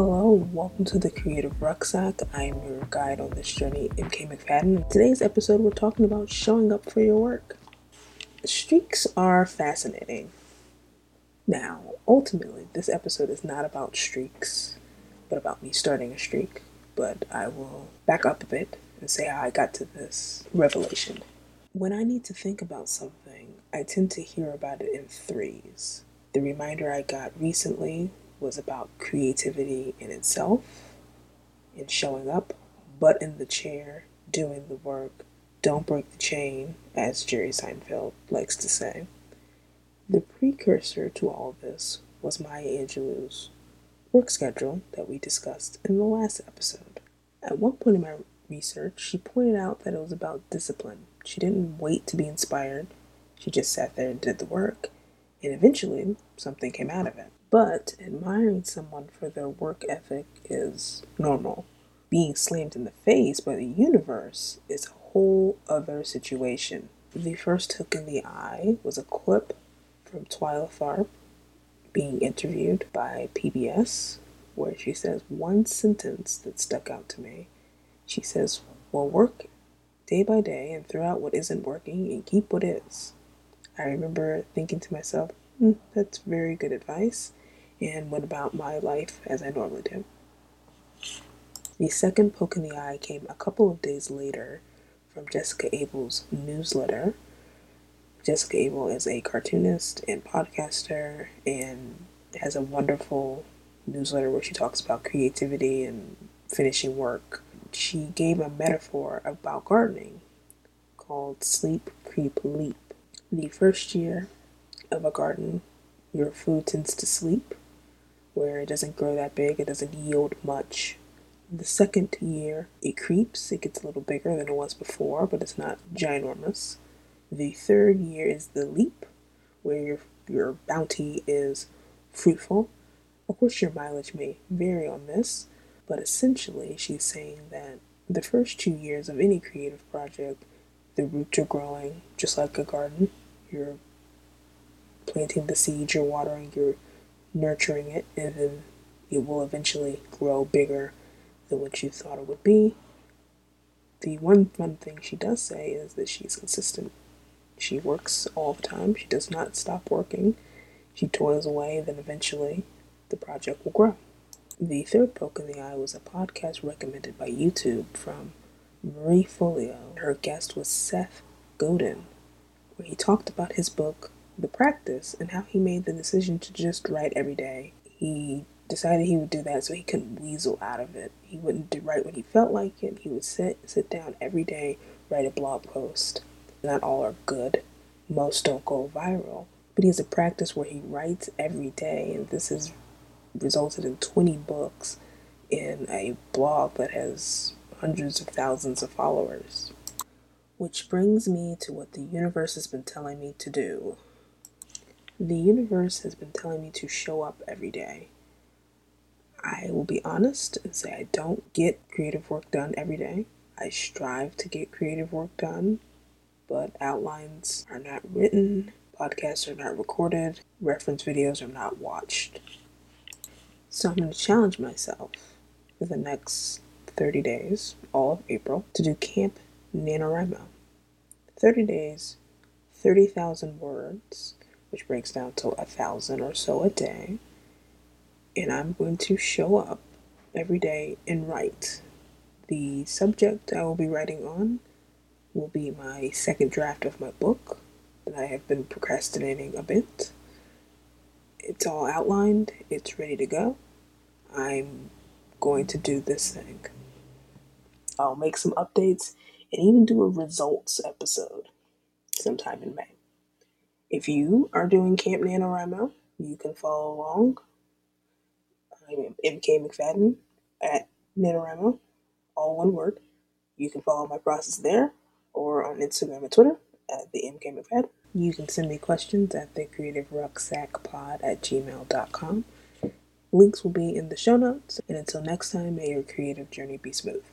Hello, welcome to the Creative Rucksack. I am your guide on this journey, MK McFadden. In today's episode, we're talking about showing up for your work. Streaks are fascinating. Now, ultimately, this episode is not about streaks, but about me starting a streak. But I will back up a bit and say how I got to this revelation. When I need to think about something, I tend to hear about it in threes. The reminder I got recently was about creativity in itself, in showing up, butt in the chair, doing the work, don't break the chain, as Jerry Seinfeld likes to say. The precursor to all of this was Maya Angelou's work schedule that we discussed in the last episode. At one point in my research, she pointed out that it was about discipline. She didn't wait to be inspired, she just sat there and did the work, and eventually something came out of it. But admiring someone for their work ethic is normal. Being slammed in the face by the universe is a whole other situation. The first hook in the eye was a clip from Twyla Tharp being interviewed by PBS, where she says one sentence that stuck out to me. She says, Well, work day by day and throw out what isn't working and keep what is. I remember thinking to myself, mm, that's very good advice and went about my life as I normally do. The second poke in the eye came a couple of days later from Jessica Abel's newsletter. Jessica Abel is a cartoonist and podcaster and has a wonderful newsletter where she talks about creativity and finishing work. She gave a metaphor about gardening called Sleep, Creep, Leap. The first year of a garden, your food tends to sleep where it doesn't grow that big, it doesn't yield much. The second year, it creeps, it gets a little bigger than it was before, but it's not ginormous. The third year is the leap, where your, your bounty is fruitful. Of course, your mileage may vary on this, but essentially, she's saying that the first two years of any creative project, the roots are growing just like a garden. You're planting the seeds, you're watering, you're nurturing it, and then it will eventually grow bigger than what you thought it would be. The one fun thing she does say is that she's consistent. She works all the time, she does not stop working. She toils away, then eventually the project will grow. The third poke in the eye was a podcast recommended by YouTube from Marie Forleo. Her guest was Seth Godin, where he talked about his book, the practice and how he made the decision to just write every day. He decided he would do that so he couldn't weasel out of it. He wouldn't write when he felt like it. He would sit sit down every day, write a blog post. Not all are good. Most don't go viral. But he has a practice where he writes every day, and this has resulted in 20 books in a blog that has hundreds of thousands of followers. Which brings me to what the universe has been telling me to do. The universe has been telling me to show up every day. I will be honest and say I don't get creative work done every day. I strive to get creative work done, but outlines are not written, podcasts are not recorded, reference videos are not watched. So I'm going to challenge myself for the next 30 days, all of April, to do Camp NaNoWriMo. 30 days, 30,000 words, which breaks down to a thousand or so a day. And I'm going to show up every day and write. The subject I will be writing on will be my second draft of my book that I have been procrastinating a bit. It's all outlined, it's ready to go. I'm going to do this thing. I'll make some updates and even do a results episode sometime in May. If you are doing Camp NaNoWriMo, you can follow along. Um, I'm MK McFadden at NaNoWriMo, all one word. You can follow my process there or on Instagram and Twitter at the MK McFadden. You can send me questions at the creative rucksack pod at gmail.com. Links will be in the show notes. And until next time, may your creative journey be smooth.